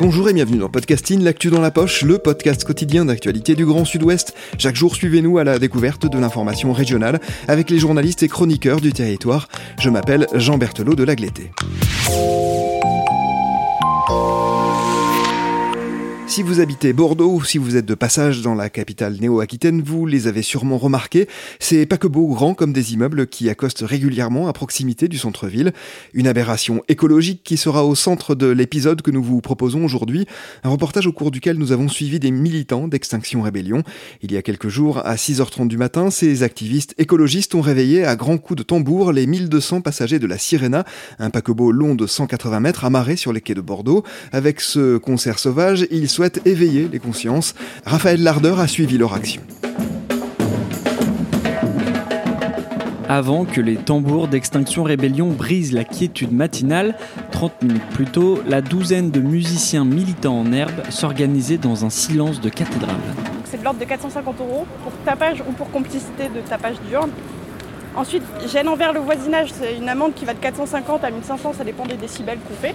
Bonjour et bienvenue dans Podcasting, l'actu dans la poche, le podcast quotidien d'actualité du Grand Sud-Ouest. Chaque jour, suivez-nous à la découverte de l'information régionale avec les journalistes et chroniqueurs du territoire. Je m'appelle Jean Berthelot de Lagleté. Si vous habitez Bordeaux ou si vous êtes de passage dans la capitale néo-aquitaine, vous les avez sûrement remarqués. Ces paquebots grands comme des immeubles qui accostent régulièrement à proximité du centre-ville. Une aberration écologique qui sera au centre de l'épisode que nous vous proposons aujourd'hui. Un reportage au cours duquel nous avons suivi des militants d'Extinction Rébellion. Il y a quelques jours, à 6h30 du matin, ces activistes écologistes ont réveillé à grands coups de tambour les 1200 passagers de la Sirena, un paquebot long de 180 mètres amarré sur les quais de Bordeaux. Avec ce concert sauvage, ils souhaitent éveiller les consciences. Raphaël Lardeur a suivi leur action. Avant que les tambours d'Extinction Rébellion brisent la quiétude matinale, 30 minutes plus tôt, la douzaine de musiciens militants en herbe s'organisaient dans un silence de cathédrale. C'est de l'ordre de 450 euros pour tapage ou pour complicité de tapage diurne. Ensuite, gêne envers le voisinage, c'est une amende qui va de 450 à 1500, ça dépend des décibels fait.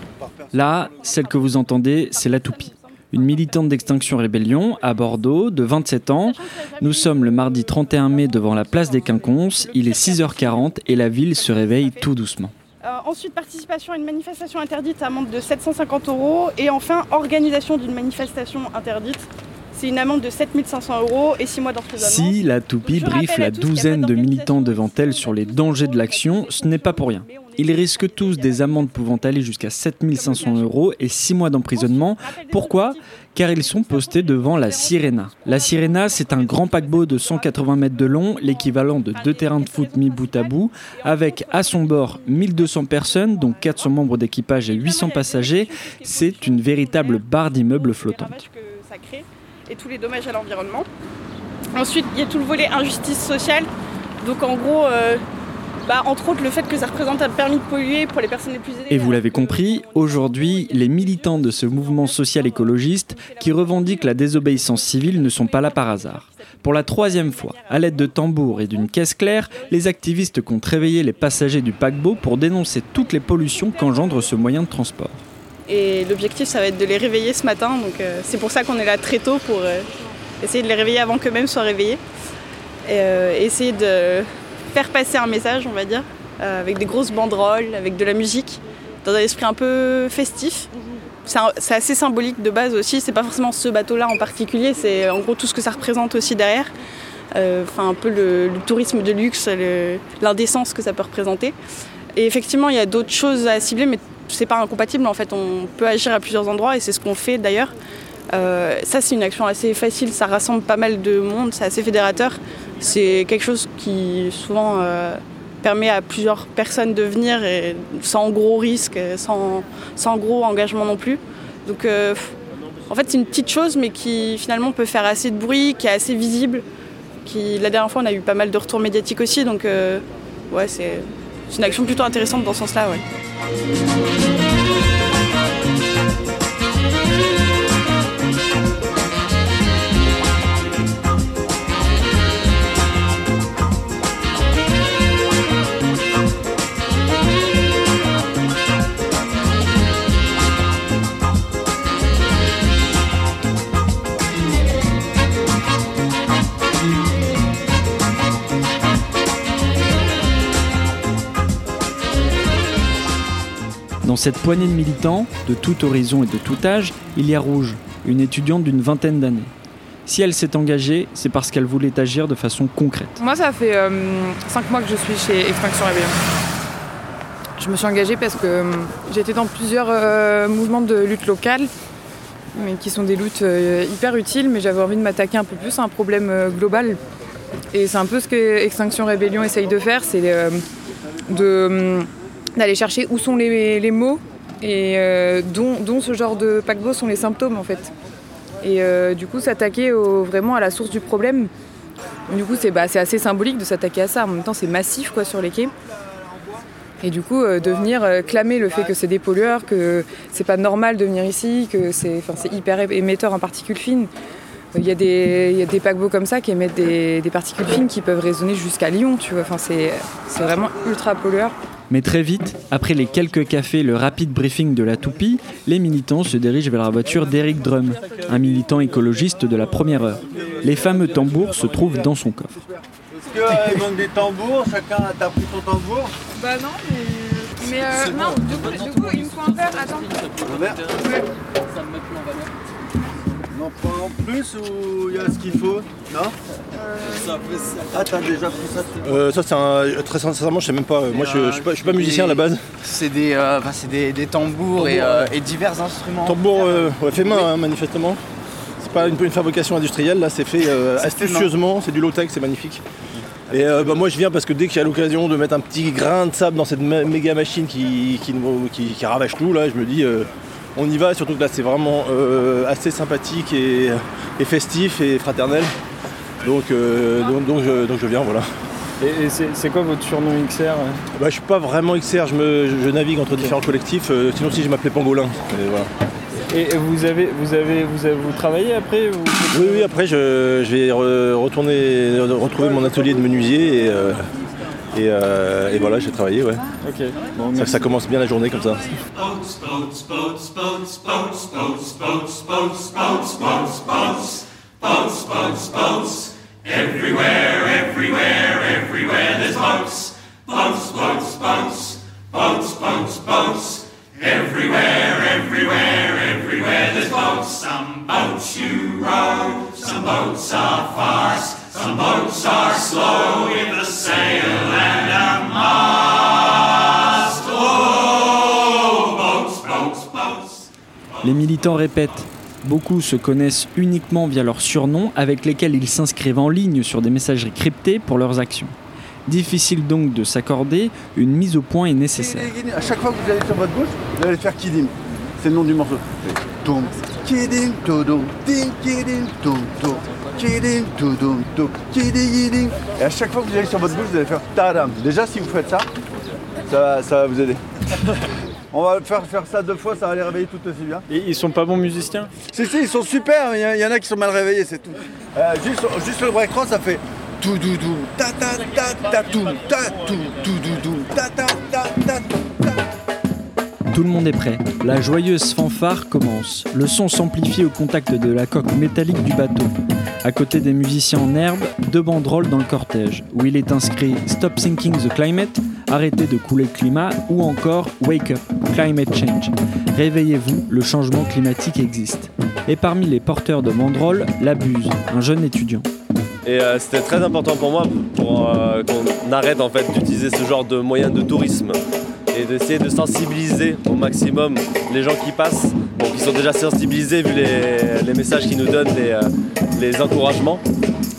Là, celle que vous entendez, c'est la toupie une militante d'Extinction Rébellion à Bordeaux de 27 ans. Nous sommes le mardi 31 mai devant la place des Quinconces. Il est 6h40 et la ville se réveille tout doucement. Euh, ensuite, participation à une manifestation interdite, amende de 750 euros. Et enfin, organisation d'une manifestation interdite, c'est une amende de 7500 euros et 6 mois d'emprisonnement. Si la toupie briefe la douzaine de militants devant elle sur les dangers de l'action, ce n'est pas pour rien. Ils risquent tous des amendes pouvant aller jusqu'à 7500 euros et 6 mois d'emprisonnement. Pourquoi? Car ils sont postés devant la Sirena. La Sirena, c'est un grand paquebot de 180 mètres de long, l'équivalent de deux terrains de foot mis bout à bout, avec à son bord 1200 personnes, dont 400 membres d'équipage et 800 passagers. C'est une véritable barre d'immeubles flottante et tous les dommages à l'environnement. Ensuite, il y a tout le volet injustice sociale. Donc en gros, euh, bah, entre autres le fait que ça représente un permis de polluer pour les personnes les plus aisées. Et vous l'avez compris, aujourd'hui, les militants de ce mouvement social écologiste qui revendiquent la désobéissance civile ne sont pas là par hasard. Pour la troisième fois, à l'aide de tambours et d'une caisse claire, les activistes comptent réveiller les passagers du paquebot pour dénoncer toutes les pollutions qu'engendre ce moyen de transport. Et l'objectif, ça va être de les réveiller ce matin. Donc euh, c'est pour ça qu'on est là très tôt pour euh, essayer de les réveiller avant qu'eux-mêmes soient réveillés. Et euh, essayer de faire passer un message, on va dire, avec des grosses banderoles, avec de la musique, dans un esprit un peu festif. C'est assez symbolique de base aussi. C'est pas forcément ce bateau-là en particulier, c'est en gros tout ce que ça représente aussi derrière. Enfin, un peu le, le tourisme de luxe, l'indécence que ça peut représenter. Et effectivement, il y a d'autres choses à cibler, mais c'est pas incompatible en fait, on peut agir à plusieurs endroits et c'est ce qu'on fait d'ailleurs. Euh, ça c'est une action assez facile, ça rassemble pas mal de monde, c'est assez fédérateur. C'est quelque chose qui souvent euh, permet à plusieurs personnes de venir sans gros risque, sans, gros engagement non plus. Donc euh, en fait c'est une petite chose mais qui finalement peut faire assez de bruit, qui est assez visible. Qui, la dernière fois on a eu pas mal de retours médiatiques aussi donc ouais c'est une action plutôt intéressante dans ce sens-là. Dans cette poignée de militants, de tout horizon et de tout âge, il y a Rouge, une étudiante d'une vingtaine d'années. Si elle s'est engagée, c'est parce qu'elle voulait agir de façon concrète. Moi, ça fait 5 euh, mois que je suis chez Extinction Rebellion. Je me suis engagée parce que euh, été dans plusieurs euh, mouvements de lutte locale, mais qui sont des luttes hyper utiles, mais j'avais envie de m'attaquer un peu plus à un problème global Et c'est un peu ce que Extinction Rébellion essaye de faire, c'est hum, d'aller chercher où sont les, mots et dont, ce genre de paquebot sont les symptômes en fait. Et du coup s'attaquer vraiment à la source du problème. Du coup c'est bah, assez symbolique de s'attaquer à ça. En même temps c'est massif quoi sur les quais. Et du coup, euh, de venir euh, clamer le fait que c'est des pollueurs, que c'est pas normal de venir ici, que c'est hyper émetteur en particules fines. Il y, a des, paquebots comme ça qui émettent des, particules fines qui peuvent résonner jusqu'à Lyon, tu vois. C'est vraiment ultra pollueur. Mais très vite, après les quelques cafés, le rapide briefing de la toupie, les militants se dirigent vers la voiture d'Eric Drum, un militant écologiste de la première heure. Les fameux tambours se trouvent dans son coffre. Est-ce qu'il manque des tambours? Chacun a pris ton tambour? Bah non, mais. Mais euh, non, du coup, du coup, il me faut un verre, attends. Un verre? Ouais. On en prend en plus ou il y a ce qu'il faut Non euh... Ah, t'as déjà pris ça euh, Ça, c'est un. Très sincèrement, je sais même pas. Moi, je, je, suis, pas, je suis pas musicien à la base. C'est des, euh, des, des, tambours, et, euh, et, divers instruments. Tambours, euh, ouais, fait main, hein, manifestement. C'est pas une, une, fabrication industrielle, là, c'est fait astucieusement, c'est du low-tech, c'est magnifique. Et euh, bah, moi je viens parce que dès qu'il y a l'occasion de mettre un petit grain de sable dans cette méga machine qui, qui, ravage tout, là je me dis euh, on y va, surtout que là c'est vraiment euh, assez sympathique et, festif et fraternel. Donc, donc, je, viens voilà. Et, c'est quoi votre surnom XR bah, Je suis pas vraiment XR, je, navigue entre différents collectifs, sinon si je m'appelais Pangolin. Et vous avez, vous avez, vous avez, vous travaillez après Oui, oui. Après, je, vais retourner, retrouver mon atelier de menuisier et, euh, euh, et, voilà, j'ai travaillé, ouais. Ok. ça, ça, commence bien la journée comme ça. Everywhere, everywhere, everywhere there's boats. Boats, boats, boats. Boats, boats, boats. Everywhere, everywhere, everywhere there's boats. Some boats you row, some boats are fast, some boats Les militants répètent. Beaucoup se connaissent uniquement via leurs surnoms avec lesquels ils s'inscrivent en ligne sur des messageries cryptées pour leurs actions. Difficile donc de s'accorder, une mise au point est nécessaire. À chaque fois que vous allez sur votre bouche, vous allez faire Kidim. C'est le nom du morceau. Et à chaque fois que vous allez sur votre bouche, vous allez faire Tadam. Déjà, si vous faites ça, ça, ça va vous aider. On va faire, faire ça deux fois, ça va les réveiller tout aussi bien. Et ils sont pas bons musiciens? Si, si, ils sont super, il y, en a qui sont mal réveillés, c'est tout. Euh, juste, juste le break ça fait tout doudou, ta ta ta ta tout, ta tout, tout doudou, ta ta ta ta tout le monde est prêt. La joyeuse fanfare commence. Le son s'amplifie au contact de la coque métallique du bateau. À côté des musiciens en herbe, deux banderoles dans le cortège, où il est inscrit Stop Thinking the Climate, arrêtez de couler le climat, ou encore Wake Up, Climate Change. Réveillez-vous, le changement climatique existe. Et parmi les porteurs de banderoles, la Buse, un jeune étudiant. Et euh, c'était très important pour moi pour euh, qu'on arrête en fait d'utiliser ce genre de moyens de tourisme et d'essayer de sensibiliser au maximum les gens qui passent, bon, qui sont déjà sensibilisés vu les, messages qu'ils nous donnent, les, euh, les, encouragements.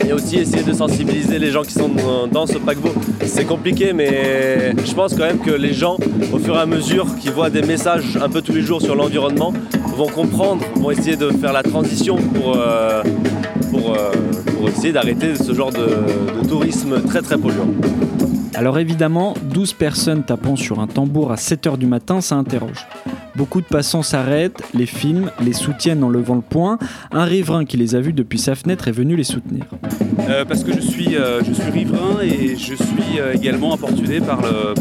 Et aussi essayer de sensibiliser les gens qui sont dans, ce paquebot. C'est compliqué, mais je pense quand même que les gens, au fur et à mesure qu'ils voient des messages un peu tous les jours sur l'environnement, vont comprendre, vont essayer de faire la transition pour, pour, pour essayer d'arrêter ce genre de, tourisme très très polluant. Alors évidemment, 12 personnes tapant sur un tambour à 7h du matin, ça interroge. Beaucoup de passants s'arrêtent, les filment, les soutiennent en levant le poing. Un riverain qui les a vus depuis sa fenêtre est venu les soutenir. Euh, parce que je suis, euh, je suis riverain et je suis euh, également importuné par,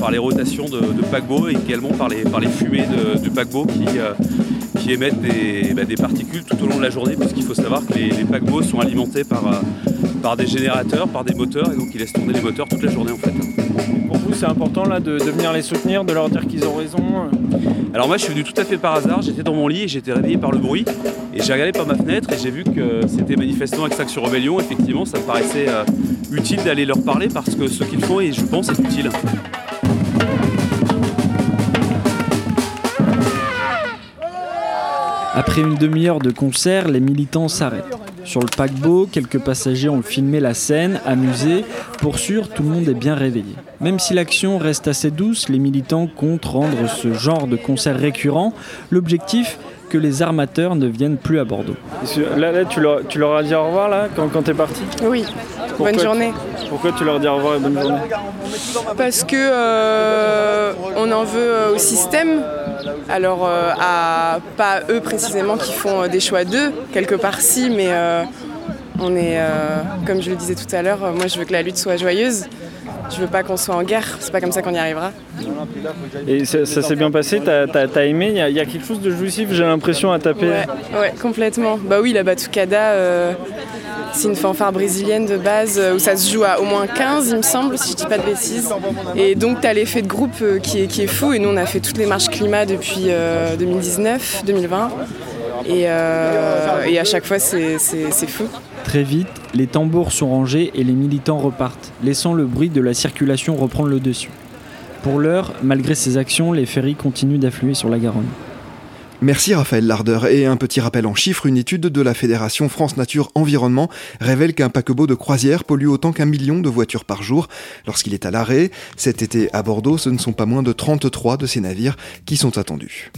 les rotations de, paquebots et également par les, fumées de, paquebots qui, émettent bah, des, particules tout au long de la journée, puisqu'il faut savoir que les, paquebots sont alimentés par, par des générateurs, par des moteurs, et donc ils laissent tourner les moteurs toute la journée en fait. C'est important là de, venir les soutenir, de leur dire qu'ils ont raison Alors moi, je suis venu tout à fait par hasard. J'étais dans mon lit et j'étais réveillé par le bruit, et j'ai regardé par ma fenêtre et j'ai vu que c'était manifestement Extraction Rebellion. Effectivement, ça me paraissait euh, utile d'aller leur parler parce que ce qu'ils font, et je pense, est utile. Après une demi-heure de concert, les militants s'arrêtent. Sur le paquebot, quelques passagers ont filmé la scène, amusé. Pour sûr, tout le monde est bien réveillé. Même si l'action reste assez douce, les militants comptent rendre ce genre de concert récurrent. L'objectif que les armateurs ne viennent plus à Bordeaux. Là, là tu, leur, tu leur as dit au revoir là quand, quand t'es parti? Oui. bonne journée. pourquoi tu leur dis au revoir et bonne journée? Parce que euh, on en veut euh, au système. Alors euh, à pas eux précisément qui font des choix d'eux, quelque part si, mais on est, comme je le disais tout à l'heure, moi je veux que la lutte soit joyeuse. Je veux pas qu'on soit en guerre, c'est pas comme ça qu'on y arrivera. Et ça, s'est bien passé, t'as as, aimé? Il y, a quelque chose de jouissif, j'ai l'impression, à taper? Ouais, complètement. Bah oui, la batucada, euh, c'est une fanfare brésilienne de base euh, où ça se joue à au moins 15, il me semble, si je dis pas de bêtises. Et donc t'as l'effet de groupe euh, qui, est, qui, est, fou, et nous on a fait toutes les marches climat depuis 2019, 2020. Et, et à chaque fois, c'est fou. Très vite, les tambours sont rangés et les militants repartent, laissant le bruit de la circulation reprendre le dessus. Pour l'heure, malgré ces actions, les ferries continuent d'affluer sur la Garonne. Merci Raphaël Larder. Et un petit rappel en chiffres, une étude de la Fédération France Nature Environnement révèle qu'un paquebot de croisière pollue autant qu'un million de voitures par jour lorsqu'il est à l'arrêt. Cet été à Bordeaux, ce ne sont pas moins de 33 de ces navires qui sont attendus.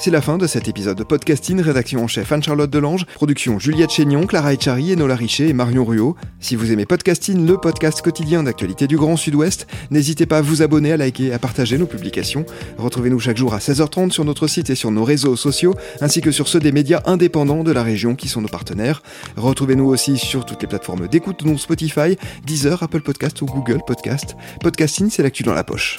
C'est la fin de cet épisode de podcasting. Rédaction en chef Anne-Charlotte Delange. Production Juliette Chénion, Clara Echari, Enola Richer et Marion Ruot. Si vous aimez podcasting, le podcast quotidien d'actualité du Grand Sud-Ouest, n'hésitez pas à vous abonner, à liker et à partager nos publications. Retrouvez-nous chaque jour à 16h30 sur notre site et sur nos réseaux sociaux, ainsi que sur ceux des médias indépendants de la région qui sont nos partenaires. Retrouvez-nous aussi sur toutes les plateformes d'écoute, dont Spotify, Deezer, Apple Podcast ou Google Podcast. Podcasting, c'est l'actu dans la poche.